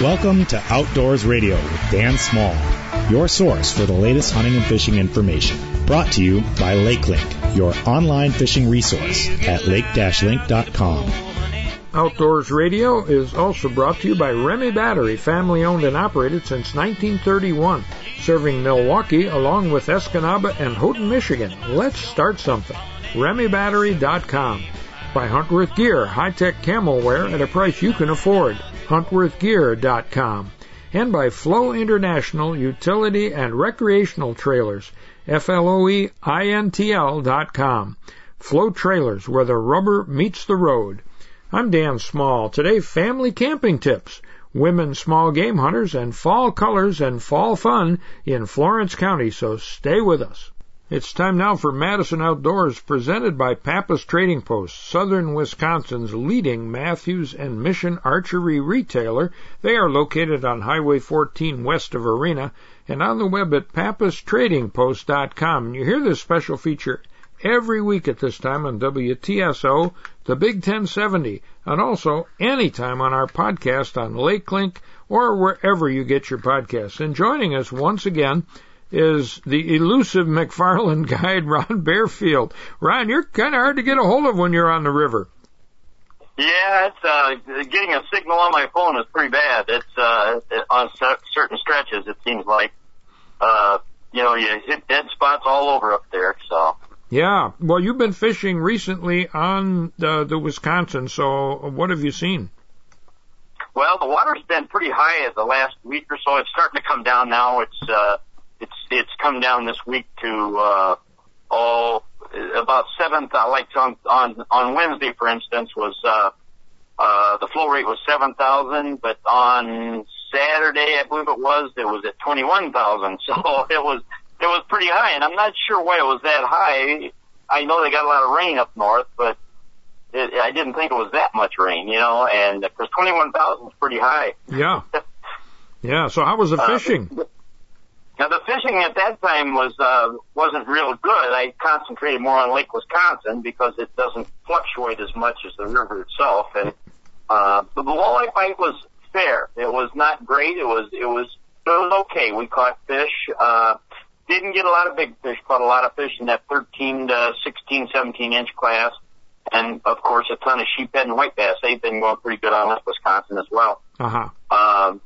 Welcome to Outdoors Radio with Dan Small, your source for the latest hunting and fishing information. Brought to you by LakeLink, your online fishing resource at lake-link.com. Outdoors Radio is also brought to you by Remy Battery, family owned and operated since 1931, serving Milwaukee along with Escanaba and Houghton, Michigan. Let's start something. RemyBattery.com. By Huntworth Gear, high-tech camo wear at a price you can afford huntworthgear.com, and by Floe International Utility and Recreational Trailers, F-L-O-E-I-N-T-L.com. Floe Trailers, where the rubber meets the road. I'm Dan Small. Today, family camping tips, women small game hunters, and fall colors and fall fun in Florence County, so stay with us. It's time now for Madison Outdoors, presented by Pappas Trading Post, southern Wisconsin's leading Mathews and Mission archery retailer. They are located on Highway 14 west of Arena and on the web at pappastradingpost.com. You hear this special feature every week at this time on WTSO, the Big 1070, and also anytime on our podcast on LakeLink or wherever you get your podcasts. And joining us once again is the elusive McFarland guide, Ron Barefield. Ron, you're kind of hard to get a hold of when you're on the river. Yeah, it's uh, getting a signal on my phone is pretty bad. It's uh, on certain stretches. It seems like uh, you know you hit dead spots all over up there. So yeah, well, you've been fishing recently on the, the Wisconsin. So what have you seen? Well, the water's been pretty high the last week or so. It's starting to come down now. It's uh, it's come down this week to uh, oh about seven. Like on on on Wednesday, for instance, was uh, uh, the flow rate was seven thousand, but on Saturday, I believe it was, it was at twenty one thousand. So it was it was pretty high, and I'm not sure why it was that high. I know they got a lot of rain up north, but it, I didn't think it was that much rain, you know. And because twenty one thousand is pretty high. Yeah. Yeah. So how was the uh, fishing? Uh, now the fishing at that time was uh, wasn't real good. I concentrated more on Lake Wisconsin because it doesn't fluctuate as much as the river itself, and uh, the walleye bite was fair. It was not great. It was it was it was okay. We caught fish. Uh, didn't get a lot of big fish. Caught a lot of fish in that 13 to 16, 17 inch class, and of course a ton of sheephead and white bass. They've been going pretty good on Lake Wisconsin as well. Uh huh. Um,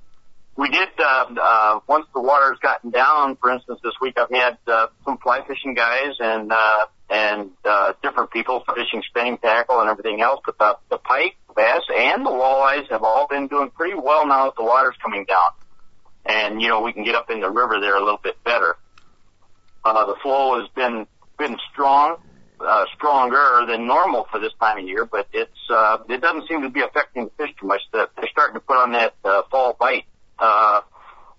we did uh, uh, once the water's gotten down. For instance, this week I've had uh, some fly fishing guys and uh, and uh, different people fishing spinning tackle and everything else. But the, the pike, bass, and the walleyes have all been doing pretty well now that the water's coming down. And you know we can get up in the river there a little bit better. Uh, the flow has been been strong, uh, stronger than normal for this time of year, but it's uh, it doesn't seem to be affecting the fish too much. They're starting to put on that uh, fall bite uh,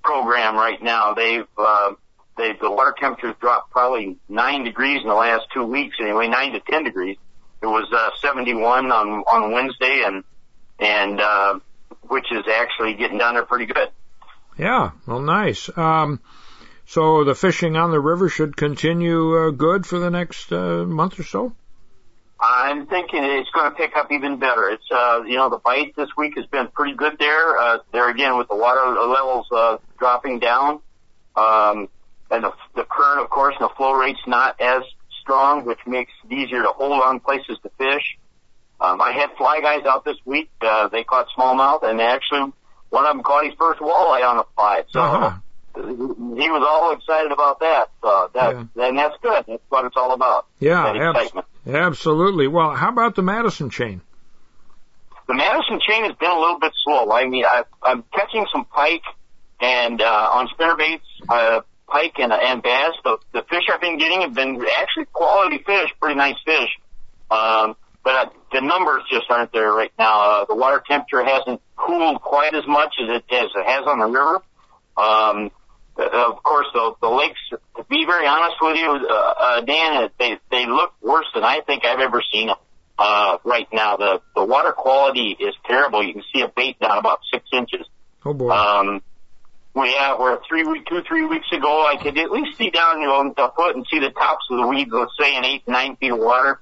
program right now. They've uh, they the water temperature's dropped probably nine degrees in the last two weeks. Anyway, nine to ten degrees. It was uh, 71 on on Wednesday, and and uh, which is actually getting down there pretty good. Yeah, well, nice. Um, so the fishing on the river should continue uh, good for the next uh, month or so. I'm thinking it's going to pick up even better. It's, uh, you know, the bite this week has been pretty good there. Uh, there again with the water levels, uh, dropping down. Um, and the, the current, of course, and the flow rate's not as strong, which makes it easier to hold on places to fish. Um, I had fly guys out this week. Uh, they caught smallmouth and actually one of them caught his first walleye on a fly. So uh-huh. He was all excited about that. So that, yeah. and that's good. That's what it's all about. Yeah. Absolutely. Well, how about the Madison chain? The Madison chain has been a little bit slow. I mean, I, I'm catching some pike and uh, on spinnerbaits, uh, pike and, and bass. The, the fish I've been getting have been actually quality fish, pretty nice fish. Um, but uh, the numbers just aren't there right now. Uh, the water temperature hasn't cooled quite as much as it as it has on the river. Um, of course, the, the lakes, to be very honest with you, uh, uh, Dan, they, they look worse than I think I've ever seen them. Uh, right now, the, the water quality is terrible. You can see a bait down about six inches. Oh boy. Um, we have, where three week, two, three weeks ago, I could at least see down, you know, the foot and see the tops of the weeds, let's say in eight, nine feet of water.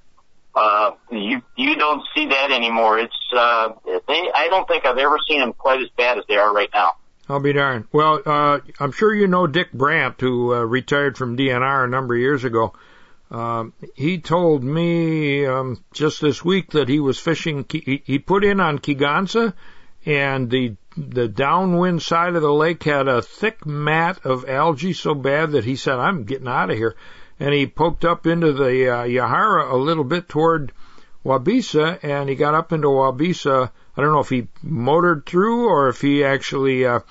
Uh, you you don't see that anymore. It's uh, they. I don't think I've ever seen them quite as bad as they are right now. I'll be darned. Well, uh, I'm sure you know Dick Brandt, who uh, retired from DNR a number of years ago. Um, he told me um, just this week that he was fishing. He, he put in on Kegonsa, and the the downwind side of the lake had a thick mat of algae so bad that he said, "I'm getting out of here." And he poked up into the uh, Yahara a little bit toward Waubesa, and he got up into Waubesa. I don't know if he motored through or if he actually, uh,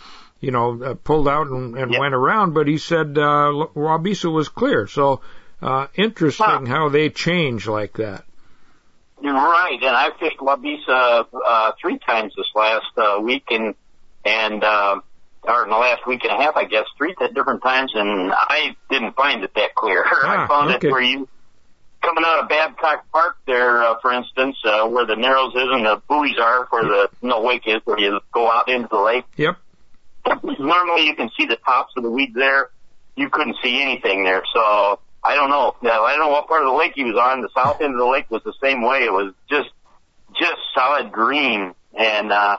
you know, uh, pulled out and, and yep. went around. But he said uh, Waubesa was clear. So uh, interesting huh. how they change like that. You're right, and I fished Waubesa uh, three times this last uh, week, and and uh, or in the last week and a half, I guess, three different times, and I didn't find it that clear. Ah, I found okay. it where you coming out of Babcock Park there, uh, for instance, uh, where the narrows is and the buoys are, where the no wake is, where you go out into the lake. Yep. Normally, you can see the tops of the weeds there. You couldn't see anything there, so I don't know. Now, I don't know what part of the lake he was on. The south end of the lake was the same way. It was just, just solid green. And, uh,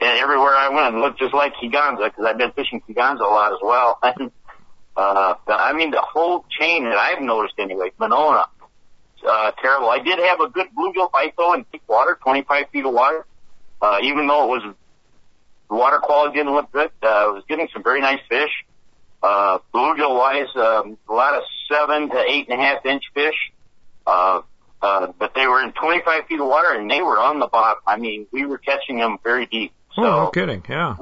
and everywhere I went, it looked just like Kegonsa because I've been fishing Kegonsa a lot as well. And, uh, I mean, the whole chain that I've noticed anyway, Monona, uh, terrible. I did have a good bluegill bite though in deep water, 25 feet of water. Uh, even though it was, the water quality didn't look good, uh, I was getting some very nice fish. Uh, bluegill wise, um, a lot of seven to eight and a half inch fish. Uh, uh, but they were in 25 feet of water and they were on the bottom. I mean, we were catching them very deep. So, oh, no kidding. Yeah.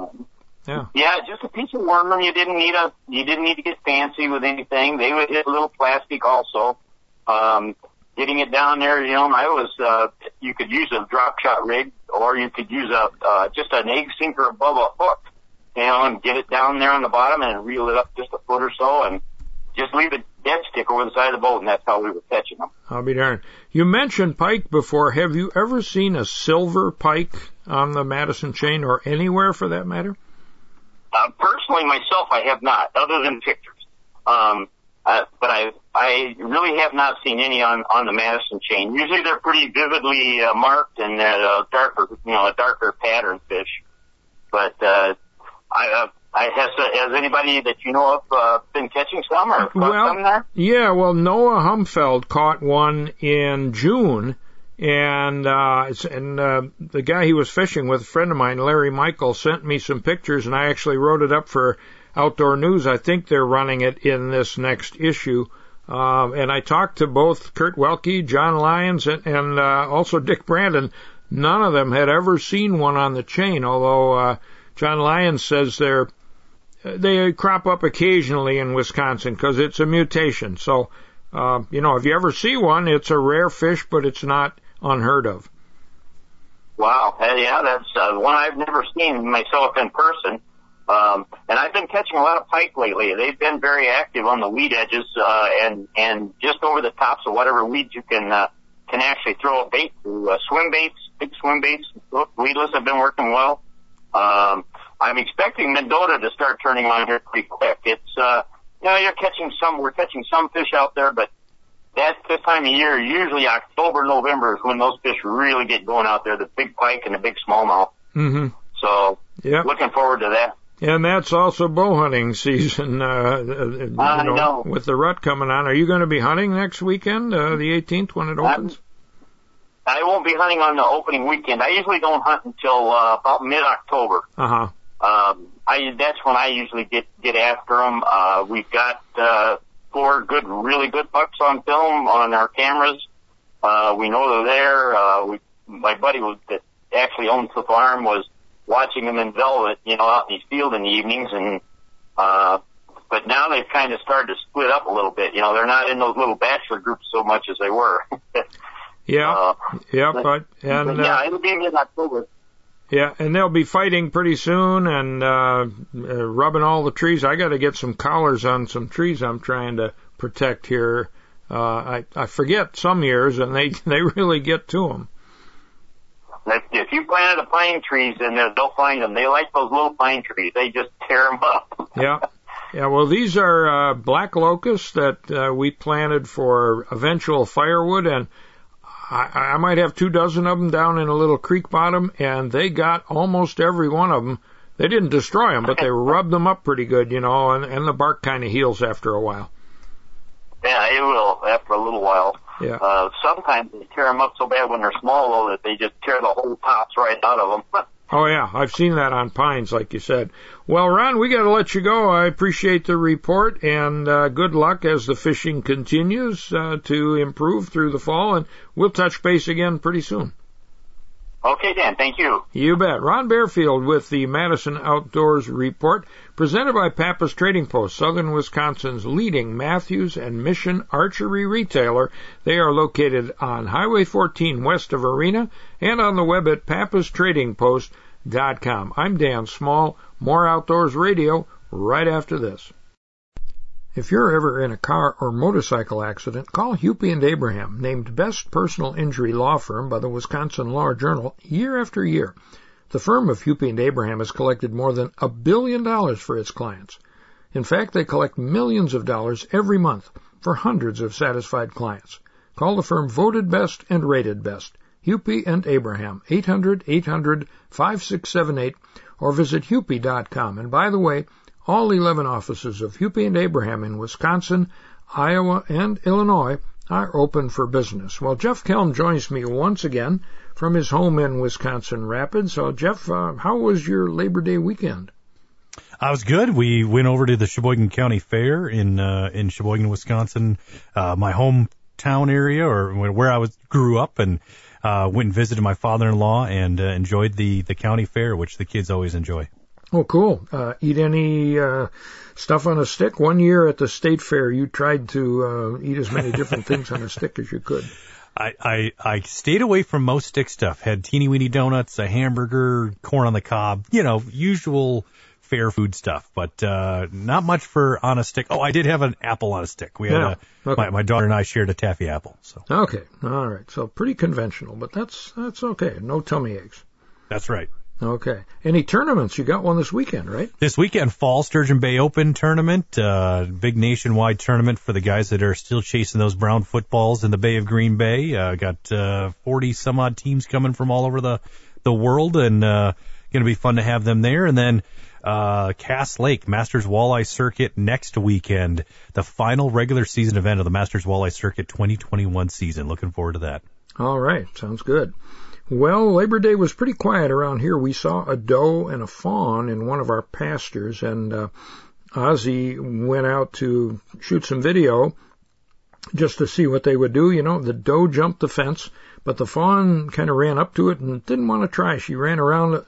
Yeah. Yeah, just a piece of worm. You didn't need a, you didn't need to get fancy with anything. They would hit a little plastic also. Um, getting it down there, you know, I was, uh, you could use a drop shot rig or you could use a, uh, just an egg sinker above a hook you know, and get it down there on the bottom and reel it up just a foot or so and just leave a dead stick over the side of the boat and that's how we were catching them. I'll be darned. You mentioned pike before. Have you ever seen a silver pike on the Madison chain or anywhere for that matter? Uh, personally myself, I have not, other than pictures. Um, uh, but I, I really have not seen any on, on the Madison chain. Usually they're pretty vividly uh, marked and uh, darker, you know, a darker pattern fish. But, uh, I, uh, I has uh, has anybody that you know of uh, been catching some or well, some there? Yeah, well, Noah Humfeld caught one in June, and uh, and uh, the guy he was fishing with, a friend of mine, Larry Michael, sent me some pictures, and I actually wrote it up for Outdoor News. I think they're running it in this next issue. Uh, and I talked to both Kurt Welke, John Lyons, and, and uh, also Dick Brandon. None of them had ever seen one on the chain, although uh, John Lyons says they're they crop up occasionally in Wisconsin because it's a mutation. So, uh, you know, if you ever see one, it's a rare fish, but it's not unheard of. Wow, yeah, that's uh, one I've never seen myself in person. Um, and I've been catching a lot of pike lately. They've been very active on the weed edges, uh, and, and just over the tops of whatever weeds you can, uh, can actually throw a bait to, uh, swim baits, big swim baits, weedless have been working well. Um, I'm expecting Mendota to start turning on here pretty quick. It's, uh, you know, you're catching some, we're catching some fish out there, but that's this time of year, usually October, November is when those fish really get going out there, the big pike and the big smallmouth. Mm-hmm. So, yep. looking forward to that. And that's also bow hunting season, uh, uh you know, know. with the rut coming on. Are you going to be hunting next weekend, uh, the 18th when it opens? I'm, I won't be hunting on the opening weekend. I usually don't hunt until, uh, about mid-October. Uh-huh. Um, I that's when I usually get get after them. Uh, we've got uh, four good, really good bucks on film on our cameras. Uh, we know they're there. Uh, we, my buddy was, that actually owns the farm was watching them in velvet, you know, out in his field in the evenings, and uh, but now they've kind of started to split up a little bit. You know, they're not in those little bachelor groups so much as they were. yeah, uh, yeah, but and but yeah, uh, it'll be mid October. Yeah, and they'll be fighting pretty soon and uh, uh rubbing all the trees. I got to get some collars on some trees I'm trying to protect here. Uh, I I forget some years, and they they really get to them. If if you planted a pine trees in there, they'll find them. They like those little pine trees. They just tear them up. yeah. Yeah, well, these are uh, black locusts that uh, we planted for eventual firewood, and I, I might have two dozen of them down in a little creek bottom, and they got almost every one of them. They didn't destroy them, but they rubbed them up pretty good, you know, and, and the bark kind of heals after a while. Yeah, it will after a little while. Yeah. Uh, sometimes they tear them up so bad when they're small though that they just tear the whole tops right out of them. Oh yeah, I've seen that on pines, like you said. Well, Ron, we got to let you go. I appreciate the report, and uh, good luck as the fishing continues uh, to improve through the fall. And we'll touch base again pretty soon. Okay, Dan. Thank you. You bet. Ron Barefield with the Madison Outdoors Report, presented by Pappas Trading Post, southern Wisconsin's leading Mathews and Mission archery retailer. They are located on Highway 14 west of Arena and on the web at pappastradingpost.com. I'm Dan Small. More Outdoors Radio right after this. If you're ever in a car or motorcycle accident, call Hupy and Abraham, named Best Personal Injury Law Firm by the Wisconsin Law Journal year after year. The firm of Hupy and Abraham has collected more than a billion dollars for its clients. In fact, they collect millions of dollars every month for hundreds of satisfied clients. Call the firm voted best and rated best. Hupy and Abraham, 800-800-5678 or visit hupy.com. And by the way, all 11 offices of Hupy and Abraham in Wisconsin, Iowa, and Illinois are open for business. Well, Jeff Kelm joins me once again from his home in Wisconsin Rapids. So, Jeff, uh, how was your Labor Day weekend? I was good. We went over to the Sheboygan County Fair in uh, in Sheboygan, Wisconsin, uh, my hometown area, or where I was grew up, and uh, went and visited my father-in-law and uh, enjoyed the the county fair, which the kids always enjoy. Oh, cool. Uh, eat any uh, stuff on a stick? One year at the state fair, you tried to uh, eat as many different things on a stick as you could. I, I I stayed away from most stick stuff. Had teeny weeny donuts, a hamburger, corn on the cob, you know, usual fair food stuff, but uh not much for on a stick. Oh, I did have an apple on a stick. We had Yeah. a, Okay. my, my daughter and I shared a taffy apple, so Okay, all right. So pretty conventional, but that's that's okay. No tummy aches. that's right. Okay. Any tournaments? You got one this weekend, right? This weekend, Fall Sturgeon Bay Open tournament, uh, big nationwide tournament for the guys that are still chasing those brown footballs in the Bay of Green Bay. Uh, got uh, 40 some odd teams coming from all over the the world, and uh, going to be fun to have them there. And then uh, Cass Lake Masters Walleye Circuit next weekend, the final regular season event of the Masters Walleye Circuit 2021 season. Looking forward to that. All right. Sounds good. Well, Labor Day was pretty quiet around here. We saw a doe and a fawn in one of our pastures, and uh, Ozzy went out to shoot some video just to see what they would do. You know, the doe jumped the fence, but the fawn kind of ran up to it and didn't want to try. She ran around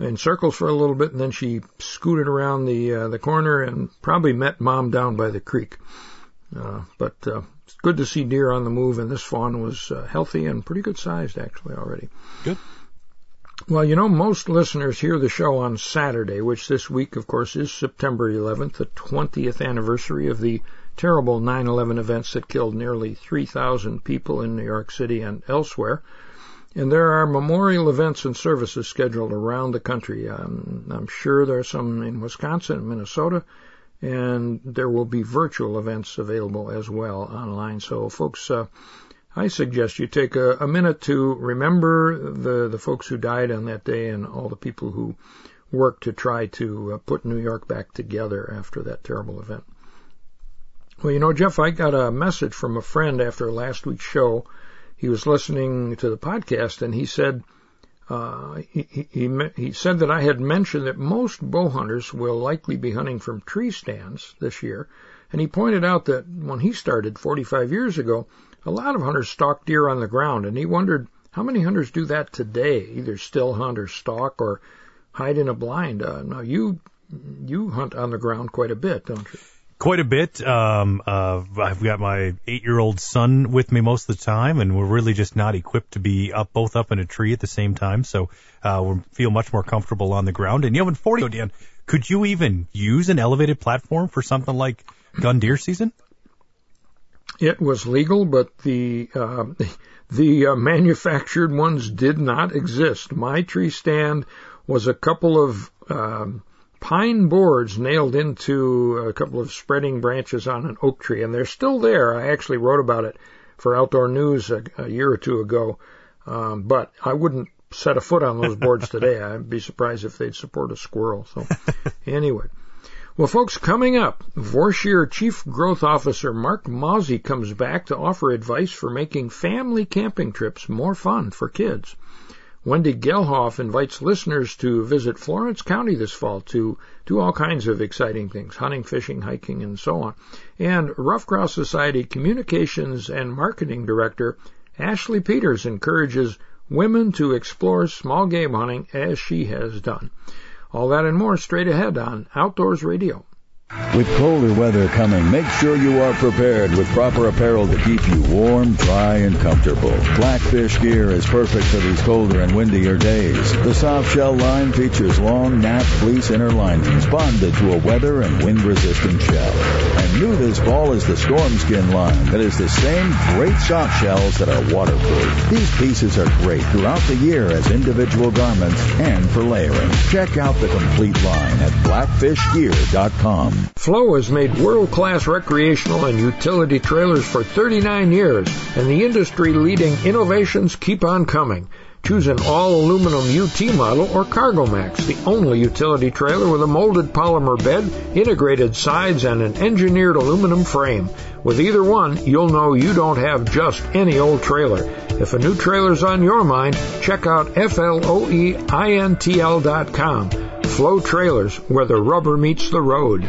in circles for a little bit, and then she scooted around the uh, the corner and probably met mom down by the creek. Uh, but uh, it's good to see deer on the move, and this fawn was uh, healthy and pretty good sized actually already. Good. Well, you know, most listeners hear the show on Saturday, which this week, of course, is September 11th, the 20th anniversary of the terrible 9/11 events that killed nearly 3,000 people in New York City and elsewhere. And there are memorial events and services scheduled around the country. Um, I'm sure there are some in Wisconsin and Minnesota, and there will be virtual events available as well online. So, folks, uh, I suggest you take a, a minute to remember the the folks who died on that day and all the people who worked to try to uh, put New York back together after that terrible event. Well, you know, Jeff, I got a message from a friend after last week's show. He was listening to the podcast and he said uh, he, he, he said that I had mentioned that most bow hunters will likely be hunting from tree stands this year, and he pointed out that when he started 45 years ago, a lot of hunters stalk deer on the ground, and he wondered how many hunters do that today, either still hunt or stalk or hide in a blind. Uh, now you you hunt on the ground quite a bit, don't you? Quite a bit. Um, uh, I've got my eight-year-old son with me most of the time, and we're really just not equipped to be up both up in a tree at the same time. So uh, we feel much more comfortable on the ground. And you know, in 40, Dan, could you even use an elevated platform for something like gun deer season? It was legal, but the uh, the uh, manufactured ones did not exist. My tree stand was a couple of um, pine boards nailed into a couple of spreading branches on an oak tree, and they're still there. I actually wrote about it for Outdoor News a, a year or two ago. Um, but I wouldn't set a foot on those boards today. I'd be surprised if they'd support a squirrel. So anyway. Well, folks, coming up, Vorsheer Chief Growth Officer Mark Mauzy comes back to offer advice for making family camping trips more fun for kids. Wendy Gehlhoff invites listeners to visit Florence County this fall to do all kinds of exciting things, hunting, fishing, hiking, and so on. And Ruffed Grouse Society Communications and Marketing Director Ashley Peters encourages women to explore small game hunting as she has done. All that and more straight ahead on Outdoors Radio. With colder weather coming, make sure you are prepared with proper apparel to keep you warm, dry, and comfortable. Blackfish gear is perfect for these colder and windier days. The soft shell line features long nap fleece inner linings bonded to a weather and wind resistant shell. And new this fall is the storm skin line that is the same great soft shells that are waterproof. These pieces are great throughout the year as individual garments and for layering. Check out the complete line at blackfishgear.com. Floe has made world-class recreational and utility trailers for 39 years, and the industry-leading innovations keep on coming. Choose an all-aluminum UT model or Cargo Max, the only utility trailer with a molded polymer bed, integrated sides, and an engineered aluminum frame. With either one, you'll know you don't have just any old trailer. If a new trailer's on your mind, check out FLOEINTL.com. Floe Trailers, where the rubber meets the road.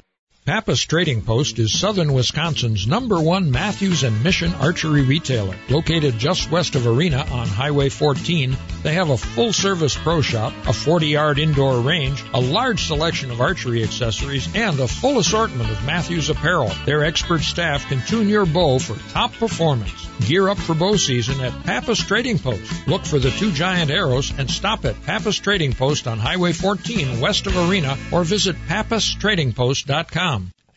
Pappas Trading Post is southern Wisconsin's number one Mathews and Mission archery retailer. Located just west of Arena on Highway 14, they have a full service pro shop, a 40 yard indoor range, a large selection of archery accessories, and a full assortment of Mathews apparel. Their expert staff can tune your bow for top performance. Gear up for bow season at Pappas Trading Post. Look for the two giant arrows and stop at Pappas Trading Post on Highway 14 west of Arena or visit pappastradingpost.com.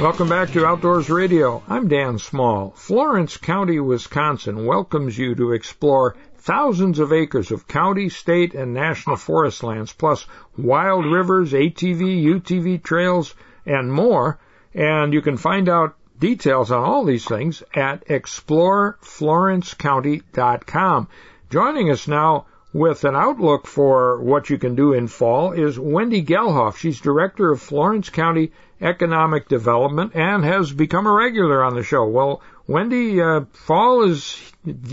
Welcome back to Outdoors Radio. I'm Dan Small. Florence County, Wisconsin welcomes you to explore thousands of acres of county, state, and national forest lands, plus wild rivers, ATV, UTV trails, and more. And you can find out details on all these things at exploreflorencecounty.com. Joining us now with an outlook for what you can do in fall is Wendy Gehlhoff. She's director of Florence County Economic Development and has become a regular on the show. Well, Wendy, uh, fall is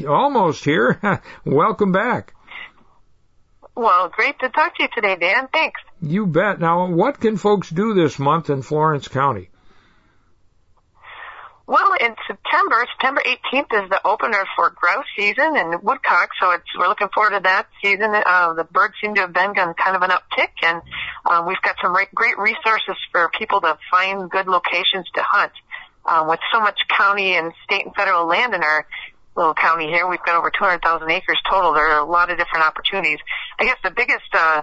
almost here. Welcome back. Well, great to talk to you today, Dan. Thanks. You bet. Now, what can folks do this month in Florence County? Well, in September, September 18th is the opener for grouse season and woodcock, so it's, we're looking forward to that season. Uh, the birds seem to have been on kind of an uptick, and um, we've got some re- great resources for people to find good locations to hunt. Um, with so much county and state and federal land in our little county here, we've got over 200,000 acres total. There are a lot of different opportunities. I guess the biggest uh,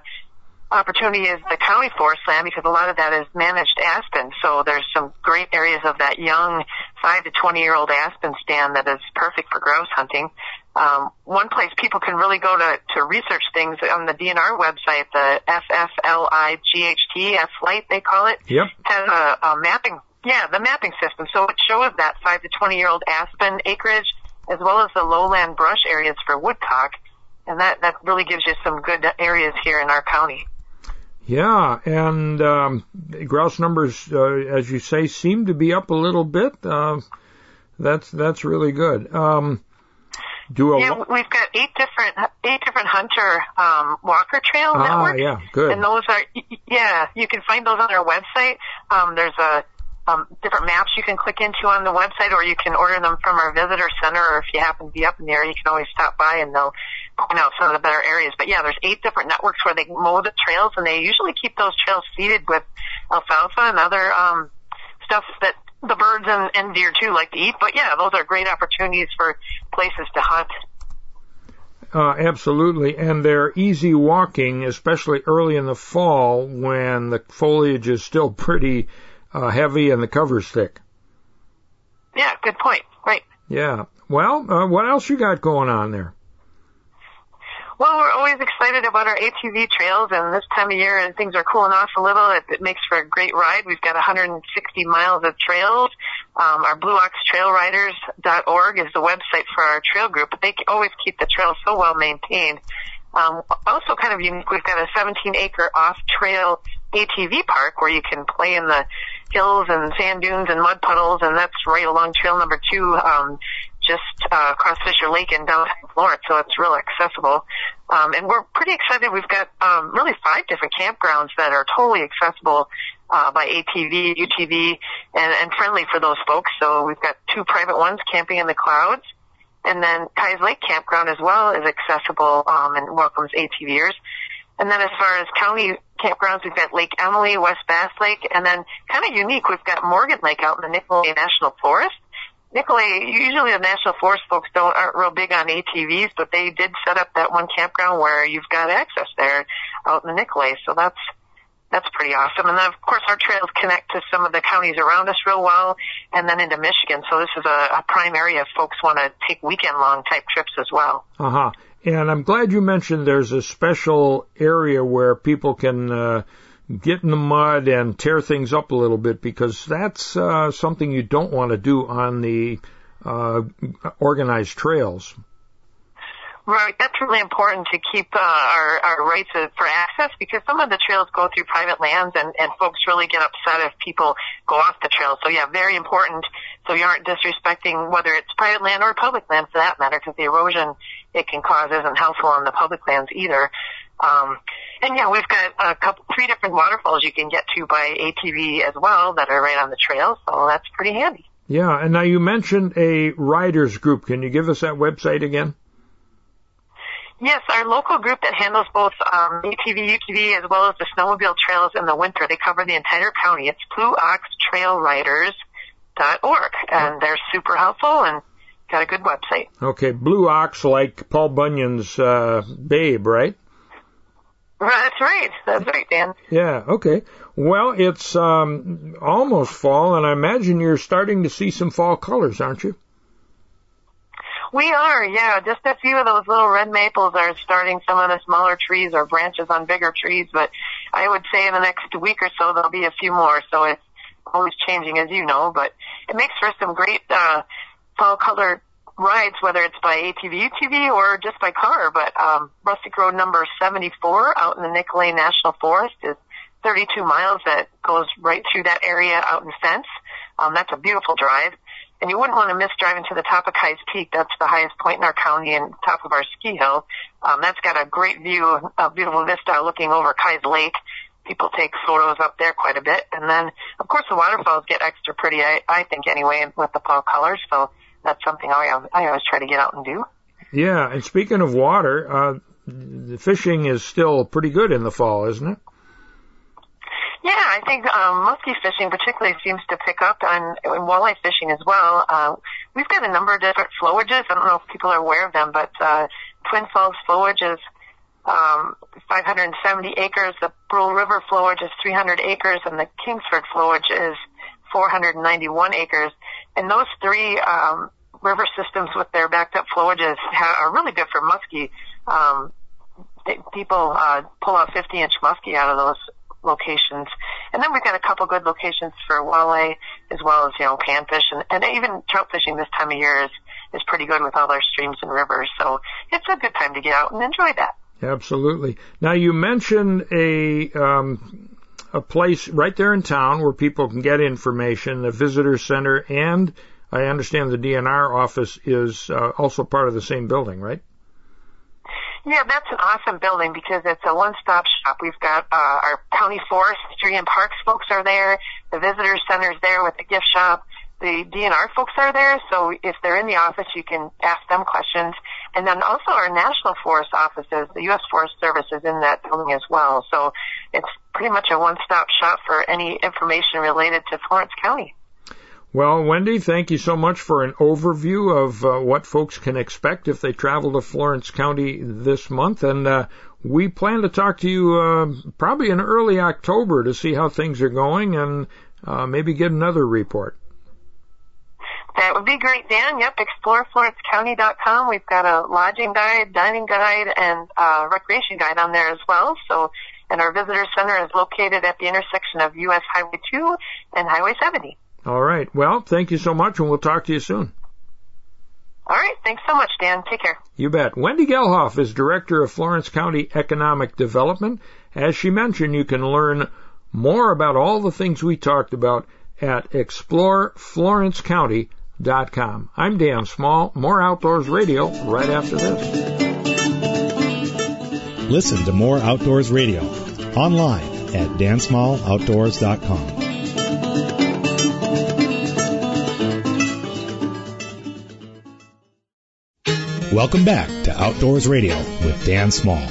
opportunity is the county forest land because a lot of that is managed aspen. So there's some great areas of that young five to 20 year old aspen stand that is perfect for grouse hunting. Um, one place people can really go to, to research things on the DNR website, the FFLIGHT, F-Light they call it, yep. has a, a mapping Yeah, the mapping system. So it shows that 5 to 20 year old aspen acreage as well as the lowland brush areas for woodcock. And that, that really gives you some good areas here in our county. Yeah, and um, grouse numbers, uh, as you say, seem to be up a little bit. Uh, that's that's really good. Um, do a yeah, we've got eight different eight different hunter um, walker trail ah, networks. yeah, good. And those are yeah, you can find those on our website. Um, there's a um, different maps you can click into on the website, or you can order them from our visitor center. Or if you happen to be up in the area, you can always stop by and they'll point out some of the better areas. But yeah, there's eight different networks where they mow the trails, and they usually keep those trails seeded with alfalfa and other um, stuff that the birds and, and deer too like to eat. But yeah, those are great opportunities for places to hunt. Uh, absolutely, and they're easy walking, especially early in the fall when the foliage is still pretty uh, heavy and the cover's thick. Yeah, good point. Right. Yeah. Well, uh, what else you got going on there? Well, we're always excited about our ATV trails, and this time of year, and things are cooling off a little. It, it makes for a great ride. We've got 160 miles of trails. Um, our BlueOxTrailRiders.org is the website for our trail group, but they always keep the trails so well maintained. Um, also kind of unique, we've got a 17 acre off trail ATV park where you can play in the hills and sand dunes and mud puddles, and that's right along trail number two, um, just uh, across Fisher Lake in downtown Florence, so it's real accessible. Um, and we're pretty excited. We've got um, really five different campgrounds that are totally accessible uh, by ATV, UTV, and, and friendly for those folks. So we've got two private ones, Camping in the Clouds, and then Keyes Lake Campground as well is accessible um, and welcomes ATVers. And then as far as county campgrounds, we've got Lake Emily, West Bass Lake, and then kind of unique, we've got Morgan Lake out in the Nicolet National Forest. Nicolet, usually the National Forest folks don't aren't real big on ATVs, but they did set up that one campground where you've got access there out in the Nicolet. So that's that's pretty awesome. And then of course our trails connect to some of the counties around us real well, and then into Michigan. So this is a, a prime area if folks want to take weekend long type trips as well. Uh huh. And I'm glad you mentioned there's a special area where people can uh, get in the mud and tear things up a little bit because that's uh, something you don't want to do on the uh, organized trails. Right, that's really important to keep uh, our, our rights for access because some of the trails go through private lands and, and folks really get upset if people go off the trail. So yeah, very important so you aren't disrespecting whether it's private land or public land for that matter because the erosion it can cause isn't helpful on the public lands either. Um, and yeah, we've got a couple, three different waterfalls you can get to by ATV as well that are right on the trail, so that's pretty handy. Yeah, and now you mentioned a riders group. Can you give us that website again? Yes, our local group that handles both um, ATV, UTV, as well as the snowmobile trails in the winter. They cover the entire county. It's Blue Ox Trail Riders dot org, and they're super helpful and got a good website. Okay, Blue Ox, like Paul Bunyan's uh, Babe, right? That's right. That's right, Dan. Yeah. Okay. Well, it's um, almost fall, and I imagine you're starting to see some fall colors, aren't you? We are, yeah. Just a few of those little red maples are starting some of the smaller trees or branches on bigger trees, but I would say in the next week or so there'll be a few more. So it's always changing, as you know, but it makes for some great uh, fall color rides, whether it's by ATV, UTV, or just by car. But um, Rustic Road number 74 out in the Nicolet National Forest is 32 miles that goes right through that area out in Fence. Um, that's a beautiful drive. And you wouldn't want to miss driving to the top of Keyes Peak. That's the highest point in our county and top of our ski hill. Um, that's got a great view, a beautiful vista looking over Keyes Lake. People take photos up there quite a bit. And then, of course, the waterfalls get extra pretty, I, I think, anyway, with the fall colors. So that's something I, I always try to get out and do. Yeah, and speaking of water, uh, the fishing is still pretty good in the fall, isn't it? Yeah, I think um, muskie fishing particularly seems to pick up on and walleye fishing as well. Uh, we've got a number of different flowages. I don't know if people are aware of them, but uh, Twin Falls flowage is um, 570 acres. The Brule River flowage is 300 acres, and the Kingsford flowage is 491 acres. And those three um, river systems with their backed up flowages ha- are really good for muskie. Um, they, people uh, pull out 50 inch muskie out of those locations. And then we've got a couple good locations for walleye as well as, you know, panfish and, and even trout fishing this time of year is, is pretty good with all our streams and rivers. So it's a good time to get out and enjoy that. Absolutely. Now you mentioned a, um, a place right there in town where people can get information, the visitor center, and I understand the DNR office is uh, also part of the same building, right? Yeah, that's an awesome building because it's a one-stop shop. We've got uh, our county forestry and parks folks are there. The visitor center's there with the gift shop. The DNR folks are there, so if they're in the office, you can ask them questions. And then also our national forest offices, the U.S. Forest Service is in that building as well. So it's pretty much a one-stop shop for any information related to Florence County. Well, Wendy, thank you so much for an overview of uh, what folks can expect if they travel to Florence County this month. And uh, we plan to talk to you uh, probably in early October to see how things are going and uh, maybe get another report. That would be great, Dan. Yep, exploreflorencecounty.com. We've got a lodging guide, dining guide, and uh, recreation guide on there as well. So, and our visitor center is located at the intersection of U.S. Highway 2 and Highway 70. All right. Well, thank you so much, and we'll talk to you soon. All right. Thanks so much, Dan. Take care. You bet. Wendy Gehlhoff is Director of Florence County Economic Development. As she mentioned, you can learn more about all the things we talked about at exploreflorencecounty.com. I'm Dan Small. More Outdoors Radio right after this. Listen to more Outdoors Radio online at dansmalloutdoors.com. Welcome back to Outdoors Radio with Dan Small.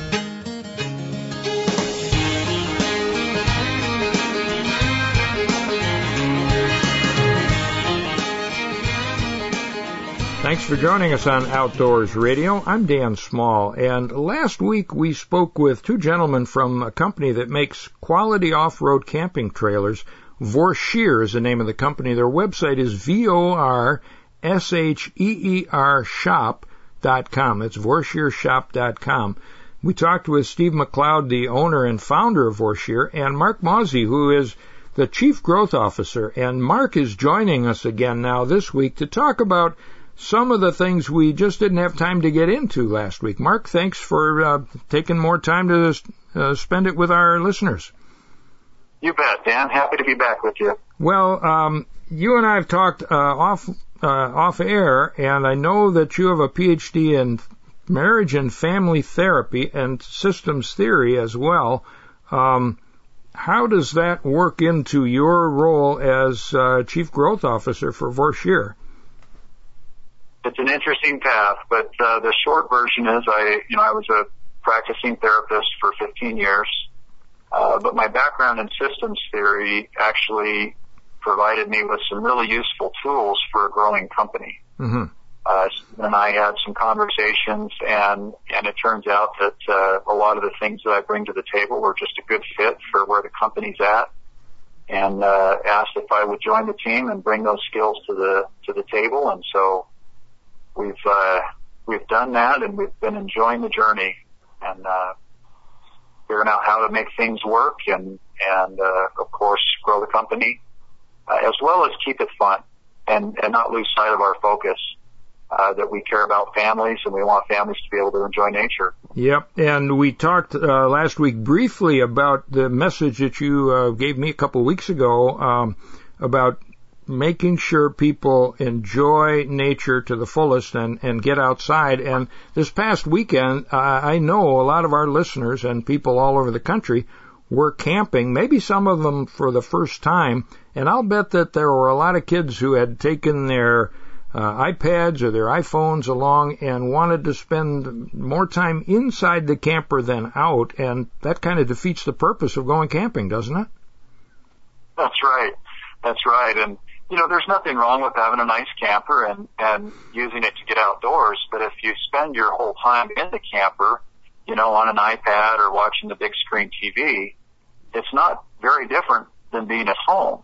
Thanks for joining us on Outdoors Radio. I'm Dan Small, and last week we spoke with two gentlemen from a company that makes quality off-road camping trailers. Vorsheer is the name of the company. Their website is V-O-R-S-H-E-E-R shop vorsheershop.com. That's vorsheershop.com. We talked with Steve McLeod, the owner and founder of Vorsheer, and Mark Mauzy, who is the Chief Growth Officer. And Mark is joining us again now this week to talk about some of the things we just didn't have time to get into last week. Mark, thanks for uh, taking more time to uh, spend it with our listeners. You bet, Dan. Happy to be back with you. Well, um, you and I have talked uh, off uh, off air, and I know that you have a PhD in marriage and family therapy and systems theory as well. Um, how does that work into your role as uh, chief growth officer for Vorsheer? It's an interesting path, but uh, the short version is I, you know, I was a practicing therapist for 15 years, uh, but my background in systems theory actually provided me with some really useful tools for a growing company. Mm-hmm. Uh, and I had some conversations, and and it turns out that uh, a lot of the things that I bring to the table were just a good fit for where the company's at. And uh, asked if I would join the team and bring those skills to the to the table, and so we've uh, we've done that, and we've been enjoying the journey and uh, figuring out how to make things work, and and uh, of course grow the company as well as keep it fun and, and not lose sight of our focus. Uh, that we care about families and we want families to be able to enjoy nature. Yep, and we talked uh, last week briefly about the message that you uh, gave me a couple weeks ago um, about making sure people enjoy nature to the fullest and, and get outside. And this past weekend, uh, I know a lot of our listeners and people all over the country were camping, maybe some of them for the first time, and I'll bet that there were a lot of kids who had taken their uh, iPads or their iPhones along and wanted to spend more time inside the camper than out, and that kind of defeats the purpose of going camping, doesn't it? That's right. That's right. And you know, there's nothing wrong with having a nice camper and and using it to get outdoors, but if you spend your whole time in the camper, you know, on an iPad or watching the big screen TV, it's not very different than being at home.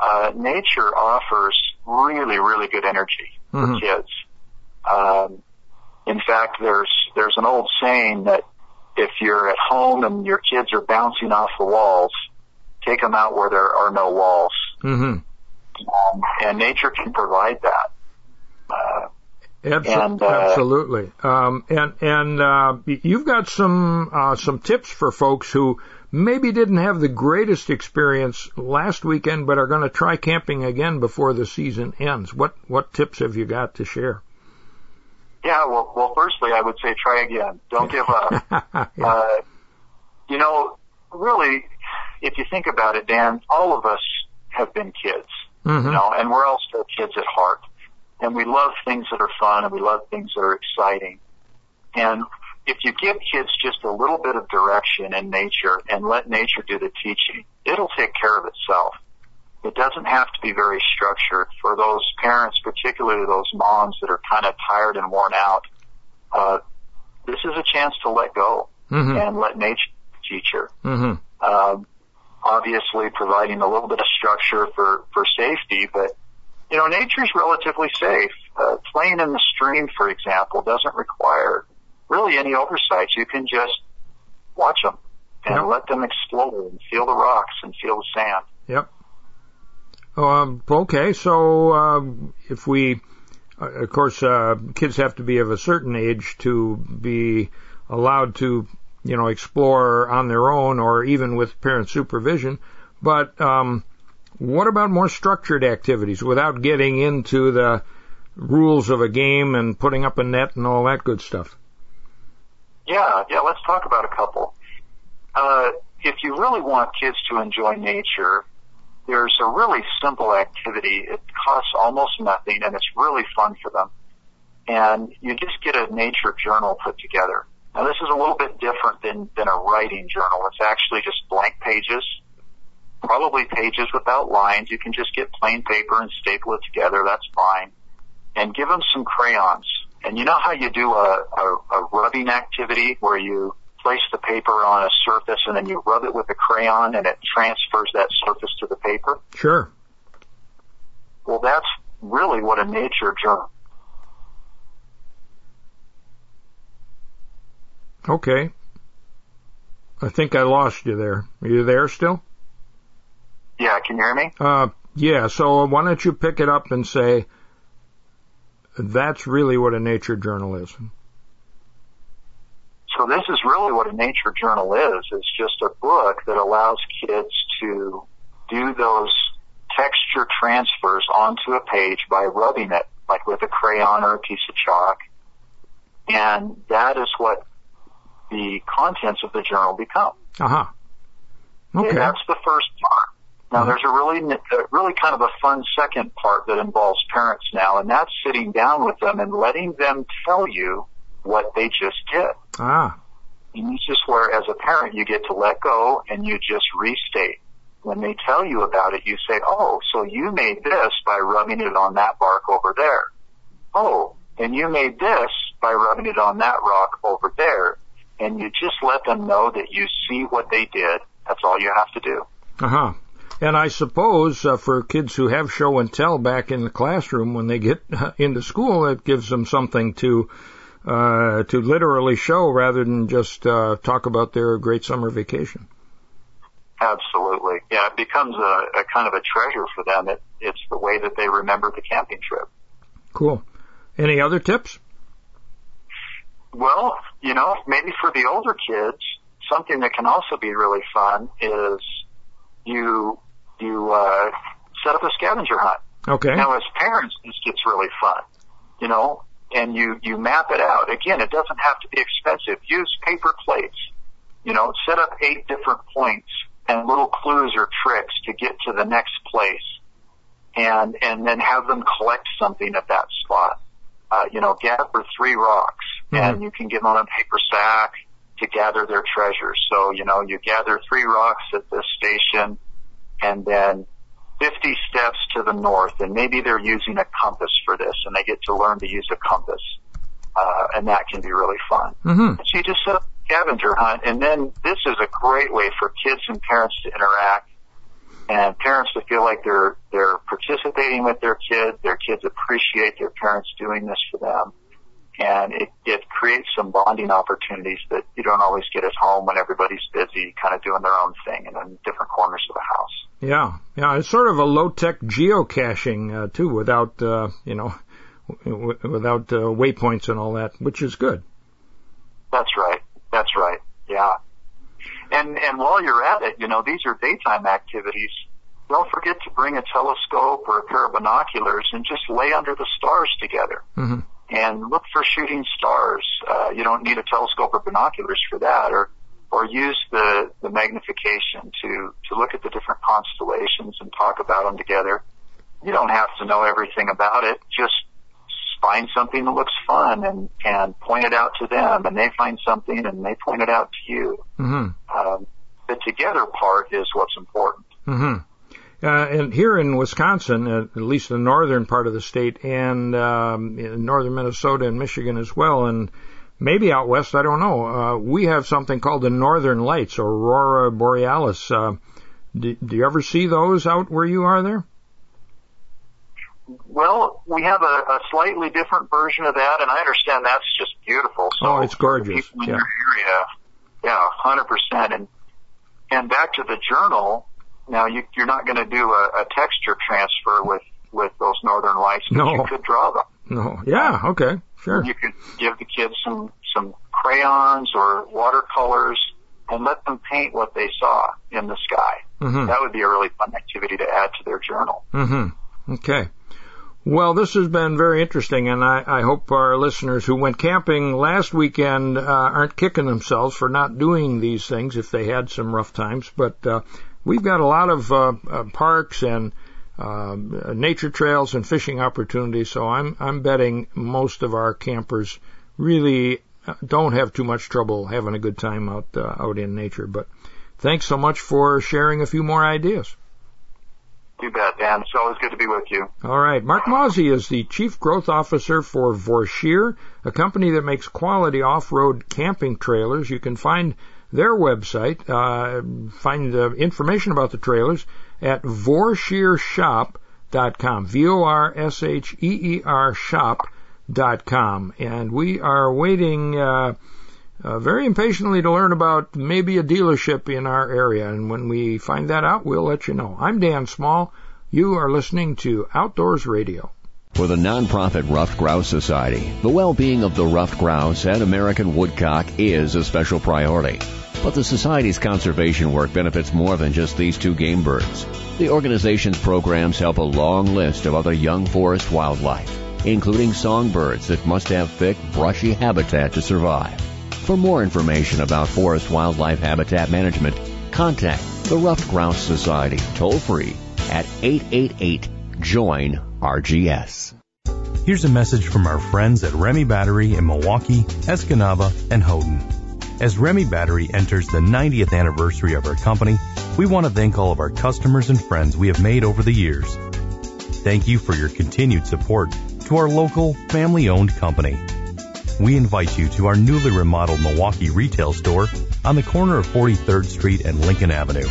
Uh, nature offers really, really good energy mm-hmm. for kids. Um, in fact, there's there's an old saying that if you're at home and your kids are bouncing off the walls, take them out where there are no walls. Mm-hmm. Um, and nature can provide that. Uh, Abso- And, uh, absolutely. Um, and and uh, you've got some uh, some tips for folks who maybe didn't have the greatest experience last weekend, but are going to try camping again before the season ends. What what tips have you got to share? yeah, well, well, firstly, I would say try again. Don't give up. Yeah. Uh, you know, really, if you think about it, Dan, all of us have been kids, Mhm. you know, and we're all still kids at heart. And we love things that are fun and we love things that are exciting. And if you give kids just a little bit of direction in nature and let nature do the teaching, it'll take care of itself. It doesn't have to be very structured for those parents, particularly those moms that are kind of tired and worn out. Uh, this is a chance to let go Mhm. and let nature teach her. Mhm. Um, obviously providing a little bit of structure for, for safety, but you know, nature's relatively safe. Uh, playing in the stream, for example, doesn't require really any oversight. You can just watch them and Yep. let them explore and feel the rocks and feel the sand. Yep. Um, okay, so um, if we, uh, of course, uh, kids have to be of a certain age to be allowed to, you know, explore on their own or even with parent supervision. But um, what about more structured activities without getting into the rules of a game and putting up a net and all that good stuff? Yeah, yeah, let's talk about a couple. Uh, if you really want kids to enjoy nature, there's a really simple activity. It costs almost nothing and it's really fun for them. And you just get a nature journal put together. Now this is a little bit different than, than a writing journal. It's actually just blank pages, probably pages without lines. You can just get plain paper and staple it together. That's fine. And give them some crayons. And you know how you do a, a, a rubbing activity where you place the paper on a surface and then you rub it with a crayon and it transfers that surface to the paper? Sure. Well, that's really what a nature journal. Okay. I think I lost you there. Are you there still? Yeah, can you hear me? Uh, yeah, so why don't you pick it up and say, that's really what a nature journal is. So this is really what a nature journal is. It's just a book that allows kids to do those texture transfers onto a page by rubbing it, like with a crayon or a piece of chalk. And that is what the contents of the journal become. Uh-huh. Okay. And that's the first part. Now there's a really, really kind of a fun second part that involves parents now, and that's sitting down with them and letting them tell you what they just did. Ah, And this is where, as a parent, you get to let go and you just restate. When they tell you about it, you say, oh, so you made this by rubbing it on that bark over there. Oh, and you made this by rubbing it on that rock over there. And you just let them know that you see what they did. That's all you have to do. uh-huh. And I suppose uh, for kids who have show and tell back in the classroom when they get into school, it gives them something to uh, to literally show rather than just uh, talk about their great summer vacation. Absolutely. Yeah, it becomes a, a kind of a treasure for them. It, it's the way that they remember the camping trip. Cool. Any other tips? Well, you know, maybe for the older kids, something that can also be really fun is you you uh, set up a scavenger hunt. Okay. Now, as parents, this gets really fun, you know, and you you map it out. Again, it doesn't have to be expensive. Use paper plates. You know, set up eight different points and little clues or tricks to get to the next place, and and then have them collect something at that spot. Uh, you know, gather three rocks, and you can give them a paper sack to gather their treasures. So, you know, you gather three rocks at this station, and then 50 steps to the north, and maybe they're using a compass for this, and they get to learn to use a compass, uh, and that can be really fun. Mm-hmm. So you just set up a scavenger hunt, and then this is a great way for kids and parents to interact, and parents to feel like they're they're participating with their kids. Their kids appreciate their parents doing this for them, and it, it creates some bonding opportunities that you don't always get at home when everybody's busy kind of doing their own thing and in different corners of the house. Yeah, yeah, it's sort of a low-tech geocaching uh, too, without uh, you know, w- without uh, waypoints and all that, which is good. That's right. That's right. Yeah. And and while you're at it, you know, these are daytime activities. Don't forget to bring a telescope or a pair of binoculars and just lay under the stars together. Mm-hmm and look for shooting stars. Uh, you don't need a telescope or binoculars for that, or or use the the magnification to to look at the different constellations and talk about them together. You don't have to know everything about it. Just find something that looks fun and and point it out to them, and they find something and they point it out to you. Mm-hmm. Um, the together part is what's important. Mm-hmm. Uh, and here in Wisconsin, at least the northern part of the state, and um, in northern Minnesota and Michigan as well, and maybe out west, I don't know. Uh, we have something called the Northern Lights, Aurora Borealis. Uh, do, do you ever see those out where you are there? Well, we have a, a slightly different version of that, and I understand that's just beautiful. So oh, it's gorgeous. People in yeah. your area, yeah, hundred percent. And and back to the journal, now you, you're not going to do a, a texture transfer with with those northern lights, but no. you could draw them. No, yeah, okay, sure. You could give the kids some some crayons or watercolors and let them paint what they saw in the sky. Mm-hmm. That would be a really fun activity to add to their journal. Mm-hmm. Okay. Well, this has been very interesting, and I, I hope our listeners who went camping last weekend uh, aren't kicking themselves for not doing these things if they had some rough times. But uh, we've got a lot of uh, uh, parks and uh, nature trails and fishing opportunities. So I'm I'm betting most of our campers really uh, don't have too much trouble having a good time out uh, out in nature. But thanks so much for sharing a few more ideas. You bet, Dan. It's always good to be with you. All right. Mark Mauzy is the Chief Growth Officer for Vorsheer, a company that makes quality off-road camping trailers. You can find their website, uh, find uh, information about the trailers at vorsheershop.com. V-O-R-S-H-E-E-R shop.com. And we are waiting, uh, uh, very impatiently to learn about maybe a dealership in our area. And when we find that out, we'll let you know. I'm Dan Small. You are listening to Outdoors Radio. For the nonprofit Ruffed Grouse Society, the well-being of the ruffed grouse and American woodcock is a special priority. But the Society's conservation work benefits more than just these two game birds. The organization's programs help a long list of other young forest wildlife, including songbirds that must have thick, brushy habitat to survive. For more information about forest wildlife habitat management, contact the Ruffed Grouse Society toll free at 888 JOIN RGS. Here's a message from our friends at Remy Battery in Milwaukee, Escanaba, and Houghton. As Remy Battery enters the 90th anniversary of our company, we want to thank all of our customers and friends we have made over the years. Thank you for your continued support to our local, family-owned company. We invite you to our newly remodeled Milwaukee retail store on the corner of 43rd Street and Lincoln Avenue.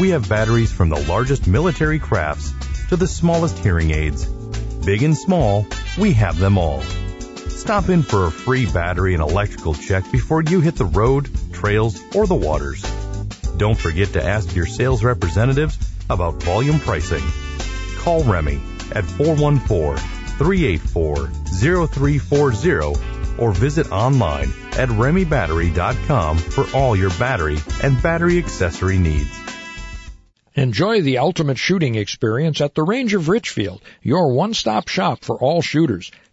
We have batteries from the largest military crafts to the smallest hearing aids. Big and small, we have them all. Stop in for a free battery and electrical check before you hit the road, trails, or the waters. Don't forget to ask your sales representatives about volume pricing. Call Remy at 414-384-0340 or visit online at remybattery.com for all your battery and battery accessory needs. Enjoy the ultimate shooting experience at the Range of Richfield, your one-stop shop for all shooters.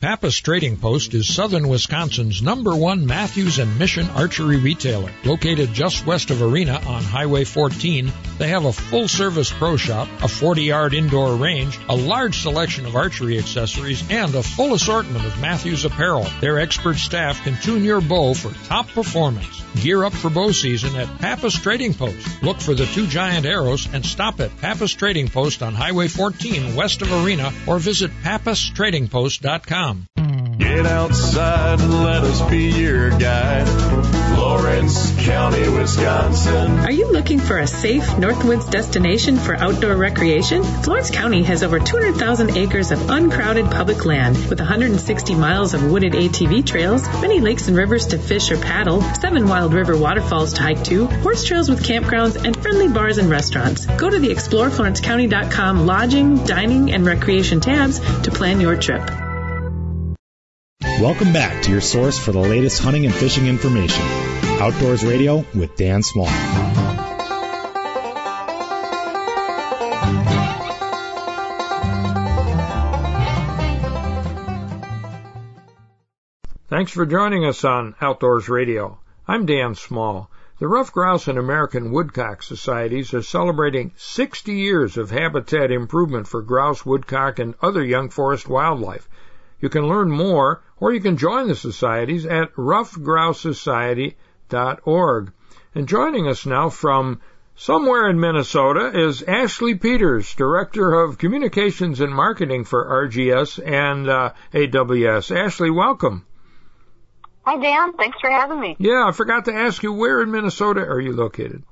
Pappas Trading Post is southern Wisconsin's number one Mathews and Mission archery retailer. Located just west of Arena on Highway 14, they have a full service pro shop, a 40 yard indoor range, a large selection of archery accessories, and a full assortment of Mathews apparel. Their expert staff can tune your bow for top performance. Gear up for bow season at Pappas Trading Post. Look for the two giant arrows and stop at Pappas Trading Post on Highway 14 west of Arena or visit pappastradingpost.com. Get outside and let us be your guide. Florence County, Wisconsin. Are you looking for a safe Northwoods destination for outdoor recreation? Florence County has over 200,000 acres of uncrowded public land with 160 miles of wooded ATV trails, many lakes and rivers to fish or paddle, seven wild river waterfalls to hike to, horse trails with campgrounds, and friendly bars and restaurants. Go to the exploreflorencecounty.com lodging, dining, and recreation tabs to plan your trip. Welcome back to your source for the latest hunting and fishing information. Outdoors Radio with Dan Small. Thanks for joining us on Outdoors Radio. I'm Dan Small. The Ruffed Grouse and American Woodcock Societies are celebrating 60 years of habitat improvement for grouse, woodcock, and other young forest wildlife. You can learn more or you can join the societies at ruffedgrousesociety.org. And joining us now from somewhere in Minnesota is Ashley Peters, Director of Communications and Marketing for RGS and uh, AWS. Ashley, welcome. Hi, Dan. Thanks for having me. Yeah, I forgot to ask you, where in Minnesota are you located?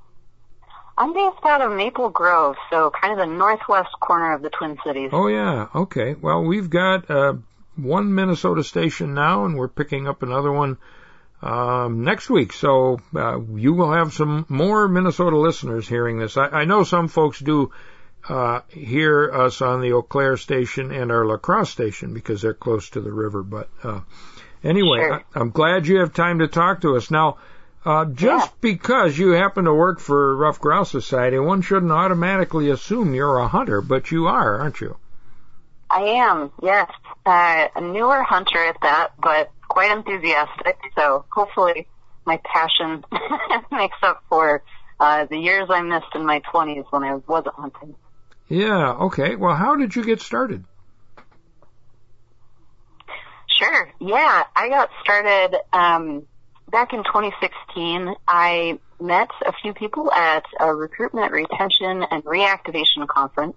I'm based out of Maple Grove, so kind of the northwest corner of the Twin Cities. Oh, yeah. Okay. Well, we've got uh, one Minnesota station now, and we're picking up another one um, next week. So uh, you will have some more Minnesota listeners hearing this. I, I know some folks do uh, hear us on the Eau Claire station and our La Crosse station because they're close to the river. But uh, anyway, Sure. I, I'm glad you have time to talk to us now. Uh, just because you happen to work for Ruffed Grouse Society, one shouldn't automatically assume you're a hunter, but you are, aren't you? I am, yes. Uh, a newer hunter at that, but quite enthusiastic. So hopefully my passion makes up for uh, the years I missed in my 20s when I wasn't hunting. Yeah, okay. Well, how did you get started? Sure. Yeah, I got started um, back in 2016. I met a few people at a recruitment, retention, and reactivation conference,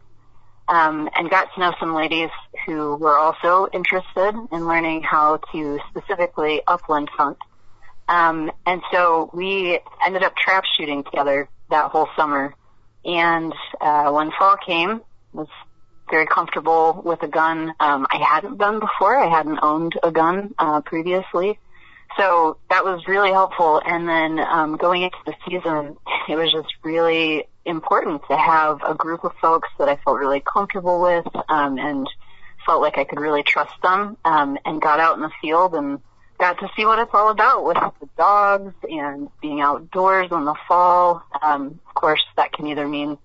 um, and got to know some ladies who were also interested in learning how to specifically upland hunt. Um, and so we ended up trap shooting together that whole summer. And uh, when fall came, was very comfortable with a gun. Um, I hadn't done before. I hadn't owned a gun uh, previously, so that was really helpful. And then um, going into the season, it was just really important to have a group of folks that I felt really comfortable with um, and felt like I could really trust them. Um, and got out in the field and got to see what it's all about with the dogs and being outdoors in the fall. Um, of course, that can either mean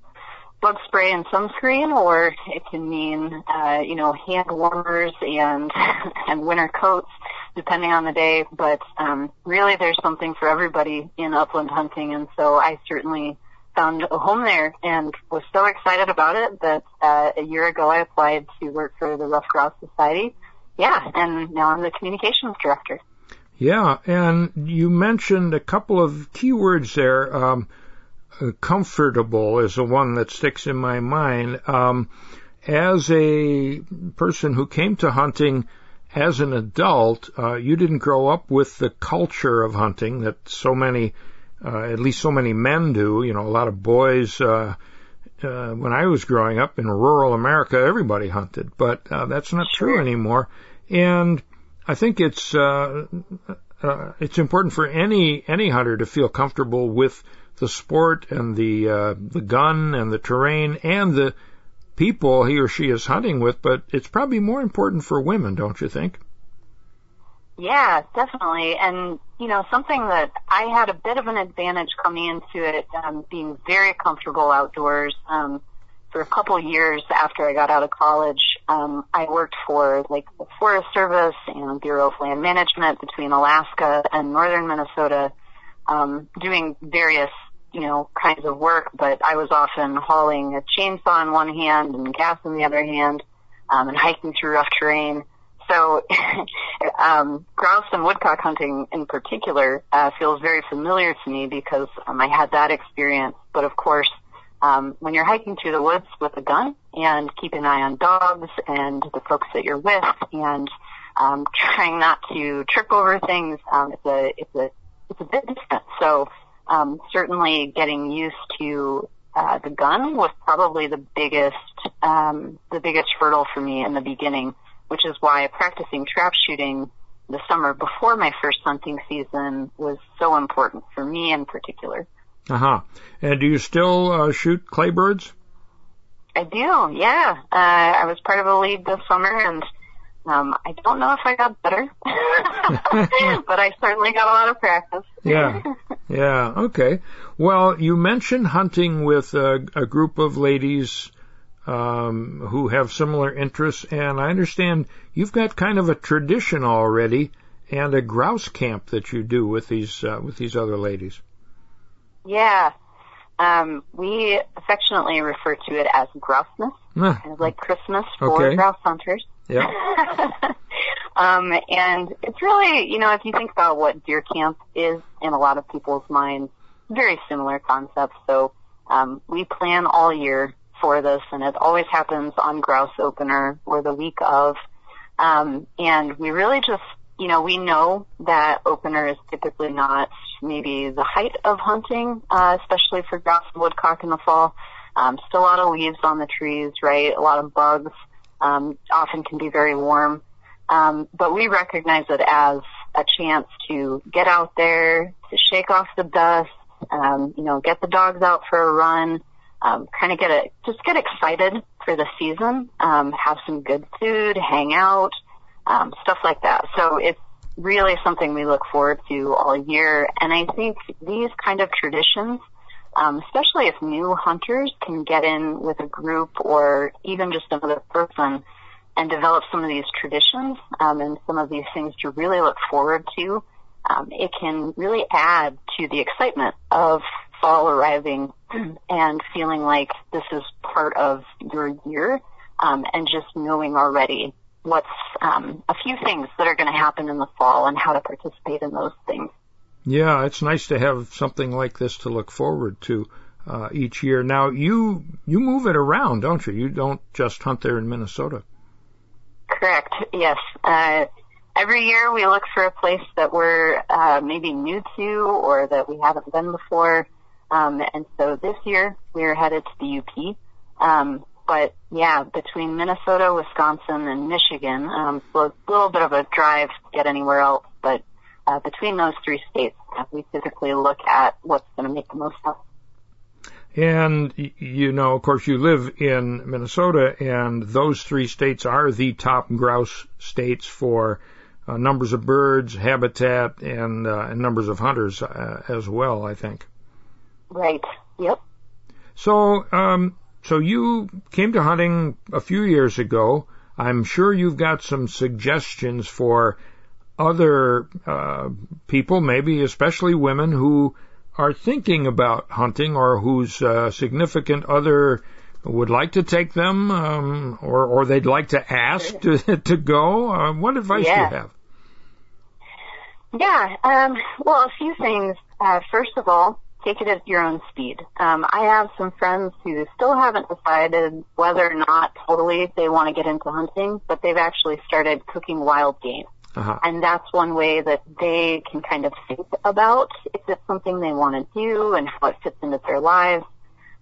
bug spray and sunscreen, or it can mean, uh, you know, hand warmers and and winter coats, depending on the day. But um, really, there's something for everybody in upland hunting, and so I certainly found a home there and was so excited about it that uh, a year ago I applied to work for the Ruffed Grouse Society. Yeah, and now I'm the communications director. Yeah, and you mentioned a couple of keywords there. Um, comfortable is the one that sticks in my mind. Um, as a person who came to hunting as an adult, uh, you didn't grow up with the culture of hunting that so many, uh, at least so many men do. You know, a lot of boys. Uh, uh, when I was growing up in rural America, everybody hunted, but uh, that's not true anymore. And I think it's uh, uh, it's important for any any hunter to feel comfortable with the sport and the uh, the gun and the terrain and the people he or she is hunting with. But it's probably more important for women, don't you think? Yeah, definitely. And, you know, something that I had a bit of an advantage coming into it, um, being very comfortable outdoors. Um, for a couple of years after I got out of college, um, I worked for like the Forest Service and Bureau of Land Management between Alaska and northern Minnesota, um, doing various you know kinds of work. But I was often hauling a chainsaw in one hand and gas in the other hand, um, and hiking through rough terrain. So, um, grouse and woodcock hunting in particular uh, feels very familiar to me because um, I had that experience. But of course, um, when you're hiking through the woods with a gun and keep an eye on dogs and the folks that you're with and um, trying not to trip over things, um, it's a it's a it's a bit different. So um, certainly getting used to uh, the gun was probably the biggest um, the biggest hurdle for me in the beginning, which is why practicing trap shooting the summer before my first hunting season was so important for me in particular. Uh huh. And do you still uh, shoot clay birds? I do, yeah. Uh, I was part of a league this summer, and um, I don't know if I got better, but I certainly got a lot of practice. yeah, yeah. Okay. Well, you mentioned hunting with a, a group of ladies um, who have similar interests, and I understand you've got kind of a tradition already and a grouse camp that you do with these uh, with these other ladies. Yeah. Um, we affectionately refer to it as Grousemas, Huh. kind of like Christmas for Okay. grouse hunters. Yeah. um, and it's really, you know, if you think about what deer camp is in a lot of people's minds, very similar concepts. So um, we plan all year for this, and it always happens on grouse opener or the week of. Um, and we really just, you know, we know that opener is typically not maybe the height of hunting, uh, especially for grouse and woodcock in the fall. Um, still a lot of leaves on the trees, right? A lot of bugs. Um, often can be very warm. Um, but we recognize it as a chance to get out there, to shake off the dust, um, you know, get the dogs out for a run, um, kind of get a, just get excited for the season, um, have some good food, hang out, um, stuff like that. So it's really something we look forward to all year. And I think these kind of traditions, um, especially if new hunters can get in with a group or even just another person and develop some of these traditions um, and some of these things to really look forward to, um, it can really add to the excitement of fall arriving and feeling like this is part of your year um, and just knowing already what's um, a few things that are going to happen in the fall and how to participate in those things. Yeah, it's nice to have something like this to look forward to uh, each year. Now you you move it around, don't you? You don't just hunt there in Minnesota. Correct. Yes. Uh, every year we look for a place that we're uh, maybe new to or that we haven't been before. Um, and so this year we're headed to the UP. Um, but yeah, between Minnesota, Wisconsin, and Michigan, um, so a little bit of a drive to get anywhere else. But uh, between those three states, we typically look at what's going to make the most sense. And you know, of course, you live in Minnesota, and those three states are the top grouse states for uh, numbers of birds, habitat, and, uh, and numbers of hunters uh, as well. I think. Right. Yep. So, um, so you came to hunting a few years ago. I'm sure you've got some suggestions for other uh, people, maybe especially women who are thinking about hunting or whose uh, significant other would like to take them, um, or or they'd like to ask to to go. Uh, what advice do you have? Yeah, um, well, a few things. Uh, first of all, take it at your own speed. Um, I have some friends who still haven't decided whether or not totally they want to get into hunting, but they've actually started cooking wild game. Uh-huh. And that's one way that they can kind of think about if it's something they want to do and how it fits into their lives.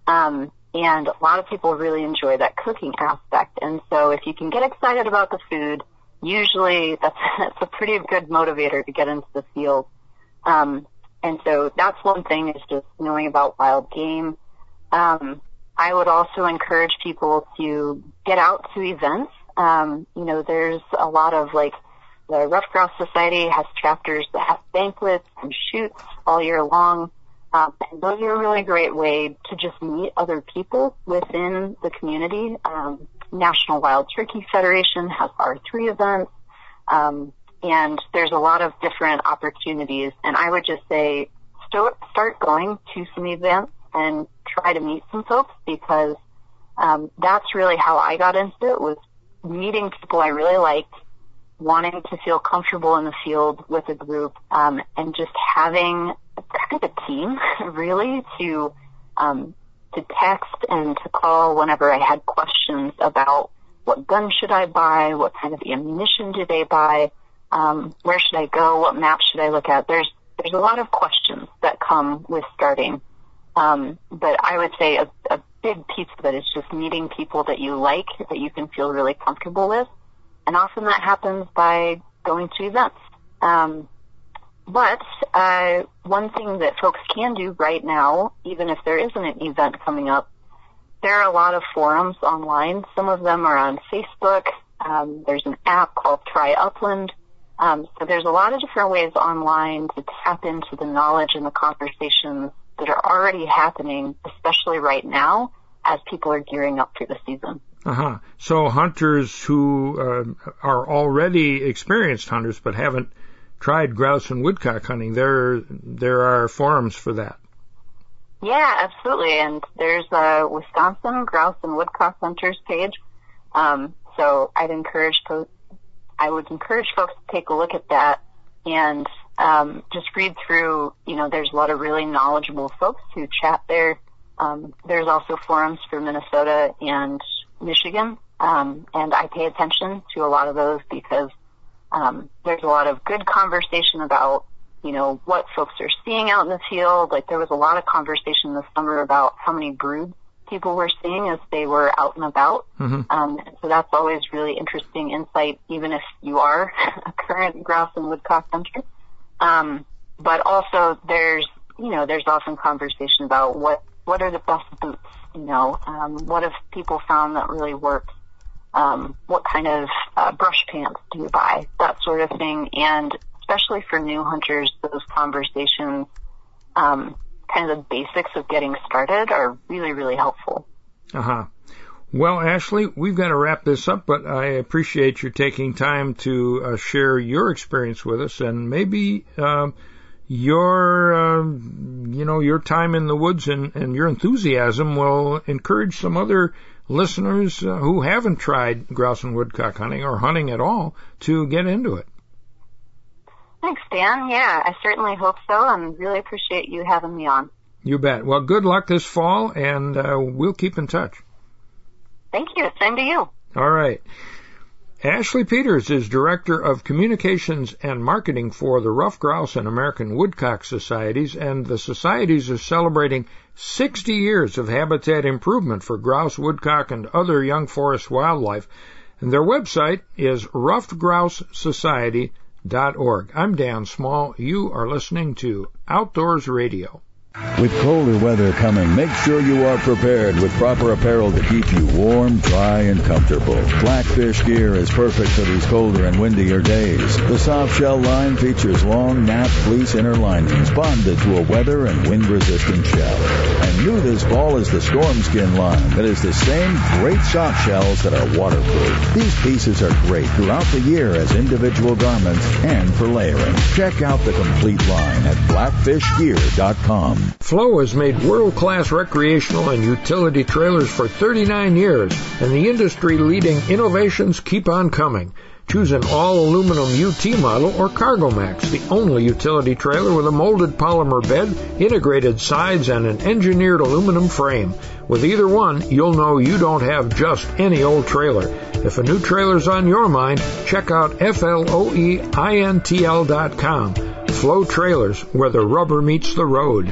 Um, and a lot of people really enjoy that cooking aspect. And so if you can get excited about the food, usually that's, that's a pretty good motivator to get into the field. Um, and so that's one thing is just knowing about wild game. Um, I would also encourage people to get out to events. Um, you know, there's a lot of like the Ruffed Grouse Society has chapters that have banquets and shoots all year long. Um, and those are a really great way to just meet other people within the community. Um, National Wild Turkey Federation has R3 events. Um, and there's a lot of different opportunities. And I would just say start, start going to some events and try to meet some folks because um, that's really how I got into it was meeting people I really liked, wanting to feel comfortable in the field with a group, um, and just having kind of a team really to um, to text and to call whenever I had questions about what gun should I buy, what kind of ammunition do they buy, um, where should I go, what map should I look at. There's there's a lot of questions that come with starting, um, but I would say a, a big piece of it is just meeting people that you like, that you can feel really comfortable with, and often that happens by going to events. Um, but uh, one thing that folks can do right now, even if there isn't an event coming up, there are a lot of forums online. Some of them are on Facebook. Um, there's an app called Try Upland. Um, so there's a lot of different ways online to tap into the knowledge and the conversations that are already happening, especially right now as people are gearing up for the season. Uh-huh. So hunters who uh, are already experienced hunters but haven't tried grouse and woodcock hunting, there there are forums for that. Yeah, absolutely. And there's a Wisconsin grouse and woodcock hunters page. Um, so I'd encourage I would encourage folks to take a look at that and um, just read through. You know, there's a lot of really knowledgeable folks who chat there. Um, there's also forums for Minnesota and Michigan, um, and I pay attention to a lot of those because um, there's a lot of good conversation about, you know, what folks are seeing out in the field. Like there was a lot of conversation this summer about how many broods people were seeing as they were out and about. Mm-hmm. Um, so that's always really interesting insight, even if you are a current grouse and woodcock hunter. Um, but also there's, you know, there's often conversation about what, what are the best boots, you know, um, what have people found that really works um, what kind of uh, brush pants do you buy, that sort of thing. And especially for new hunters, those conversations, um, kind of the basics of getting started are really, really helpful. Uh huh. Well, Ashley, we've got to wrap this up, but I appreciate you taking time to uh, share your experience with us and maybe um, your, uh, you know, your time in the woods and, and your enthusiasm will encourage some other listeners uh, who haven't tried grouse and woodcock hunting or hunting at all to get into it. Thanks, Dan. Yeah, I certainly hope so, and really appreciate you having me on. You bet. Well, good luck this fall, and uh, we'll keep in touch. Thank you. Same to you. All right. Ashley Peters is Director of Communications and Marketing for the Ruffed Grouse and American Woodcock Societies, and the societies are celebrating 60 years of habitat improvement for grouse, woodcock, and other young forest wildlife. And their website is ruffedgrousesociety.org. I'm Dan Small. You are listening to Outdoors Radio. With colder weather coming, make sure you are prepared with proper apparel to keep you warm, dry, and comfortable. Blackfish gear is perfect for these colder and windier days. The soft shell line features long nap fleece inner linings bonded to a weather and wind resistant shell. And new this fall is the storm skin line that is the same great soft shells that are waterproof. These pieces are great throughout the year as individual garments and for layering. Check out the complete line at blackfishgear.com. Floe has made world-class recreational and utility trailers for 39 years, and the industry-leading innovations keep on coming. Choose an all-aluminum UT model or Cargo Max, the only utility trailer with a molded polymer bed, integrated sides, and an engineered aluminum frame. With either one, you'll know you don't have just any old trailer. If a new trailer's on your mind, check out FLOEINTL.com. Floe Trailers, where the rubber meets the road.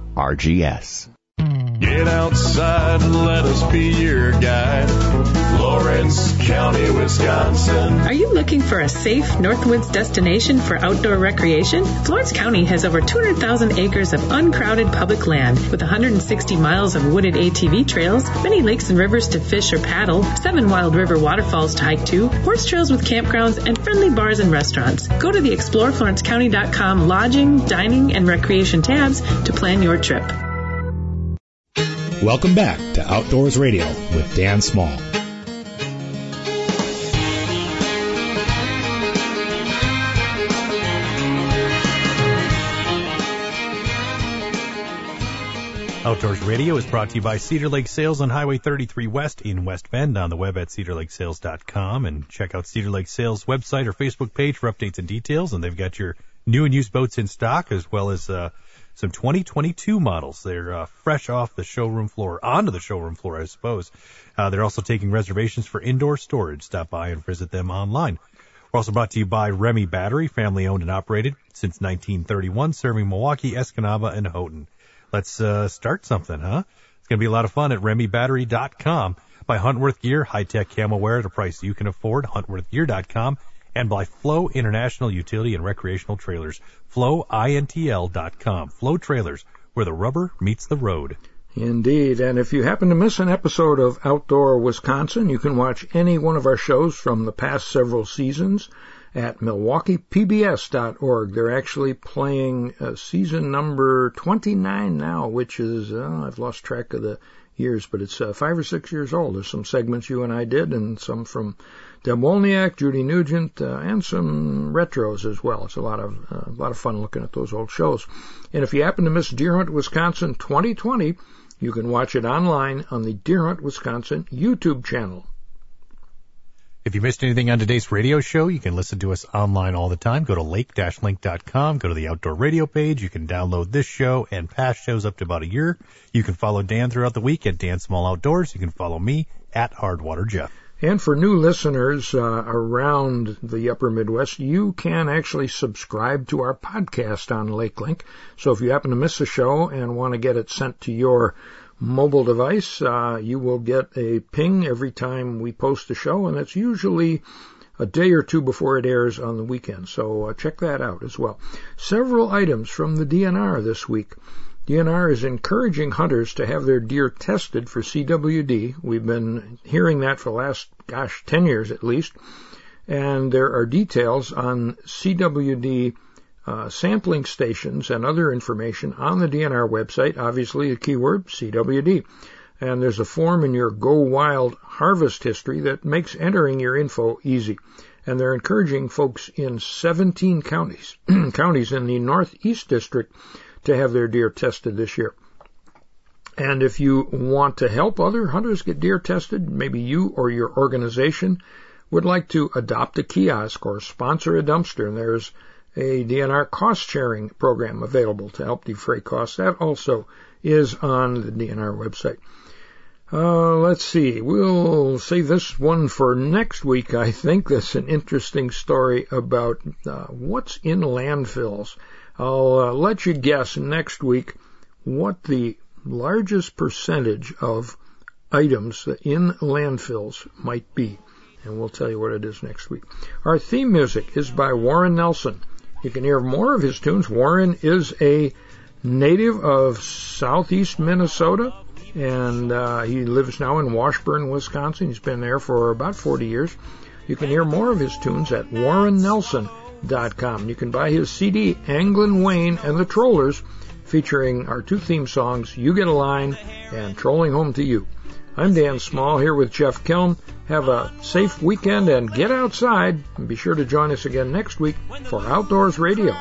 RGS. Get outside and let us be your guide. Florence County, Wisconsin. Are you looking for a safe Northwoods destination for outdoor recreation? Florence County has over 200,000 acres of uncrowded public land with 160 miles of wooded ATV trails, many lakes and rivers to fish or paddle, seven wild river waterfalls to hike to, horse trails with campgrounds, and friendly bars and restaurants. Go to the exploreflorencecounty.com lodging, dining, and recreation tabs to plan your trip. Welcome back to Outdoors Radio with Dan Small. Outdoors Radio is brought to you by Cedar Lake Sales on Highway 33 West in West Bend on the web at cedarlakesales.com and check out Cedar Lake Sales website or Facebook page for updates and details and they've got your new and used boats in stock as well as uh, some 2022 models. They're uh, fresh off the showroom floor, onto the showroom floor, I suppose. Uh, they're also taking reservations for indoor storage. Stop by and visit them online. We're also brought to you by Remy Battery, family owned and operated since 1931, serving Milwaukee, Escanaba, and Houghton. Let's uh, start something, huh? It's going to be a lot of fun at RemyBattery.com. By Huntworth Gear, high-tech camo wear at a price you can afford. HuntworthGear.com. And by Floe International Utility and Recreational Trailers. FloeINTL.com. Floe Trailers, where the rubber meets the road. Indeed. And if you happen to miss an episode of Outdoor Wisconsin, you can watch any one of our shows from the past several seasons at milwaukeepbs.org. They're actually playing uh, season number 29 now, which is, uh, I've lost track of the years, but it's uh, five or six years old. There's some segments you and I did and some from Deb Wolniak, Judy Nugent, uh, and some retros as well. It's a lot of uh, a lot of fun looking at those old shows. And if you happen to miss Deer Hunt Wisconsin 2020, you can watch it online on the Deer Hunt Wisconsin YouTube channel. If you missed anything on today's radio show, you can listen to us online all the time. Go to lake-link.com, go to the outdoor radio page. You can download this show and past shows up to about a year. You can follow Dan throughout the week at Dan Small Outdoors. You can follow me at Hardwater Jeff. And for new listeners uh, around the upper Midwest, you can actually subscribe to our podcast on LakeLink. So if you happen to miss a show and want to get it sent to your mobile device, uh, you will get a ping every time we post a show, and it's usually a day or two before it airs on the weekend. So uh, check that out as well. Several items from the DNR this week. DNR is encouraging hunters to have their deer tested for CWD. We've been hearing that for the last, gosh, 10 years at least. And there are details on CWD uh, sampling stations and other information on the DNR website. Obviously, the keyword CWD. And there's a form in your Go Wild harvest history that makes entering your info easy. And they're encouraging folks in 17 counties, counties in the Northeast District to have their deer tested this year. And if you want to help other hunters get deer tested, maybe you or your organization would like to adopt a kiosk or sponsor a dumpster, and there's a DNR cost sharing program available to help defray costs. That also is on the DNR website. Uh, let's see. We'll save this one for next week. I think that's an interesting story about uh, what's in landfills. I'll uh, let you guess next week what the largest percentage of items in landfills might be. And we'll tell you what it is next week. Our theme music is by Warren Nelson. You can hear more of his tunes. Warren is a native of southeast Minnesota, and uh, he lives now in Washburn, Wisconsin. He's been there for about 40 years. You can hear more of his tunes at warrennelson.com. You can buy his CD, Anglin Wayne and the Trollers, featuring our two theme songs, You Get a Line and Trolling Home to You. I'm Dan Small here with Jeff Kelm. Have a safe weekend and get outside. And be sure to join us again next week for Outdoors Radio.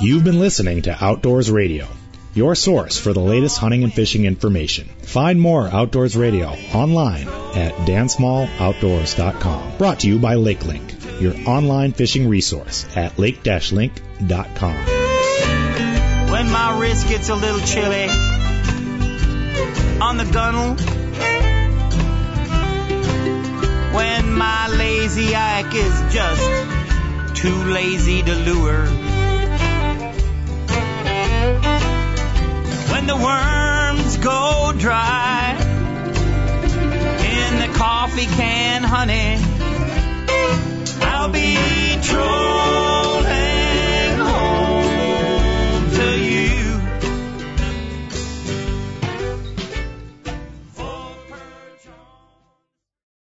You've been listening to Outdoors Radio. your source for the latest hunting and fishing information. Find more Outdoors Radio online at dansmalloutdoors.com. Brought to you by LakeLink, your online fishing resource at lake-link.com. When my wrist gets a little chilly on the gunnel, when my lazy ike is just too lazy to lure. When the worms go dry in the coffee can, honey, I'll be trolling.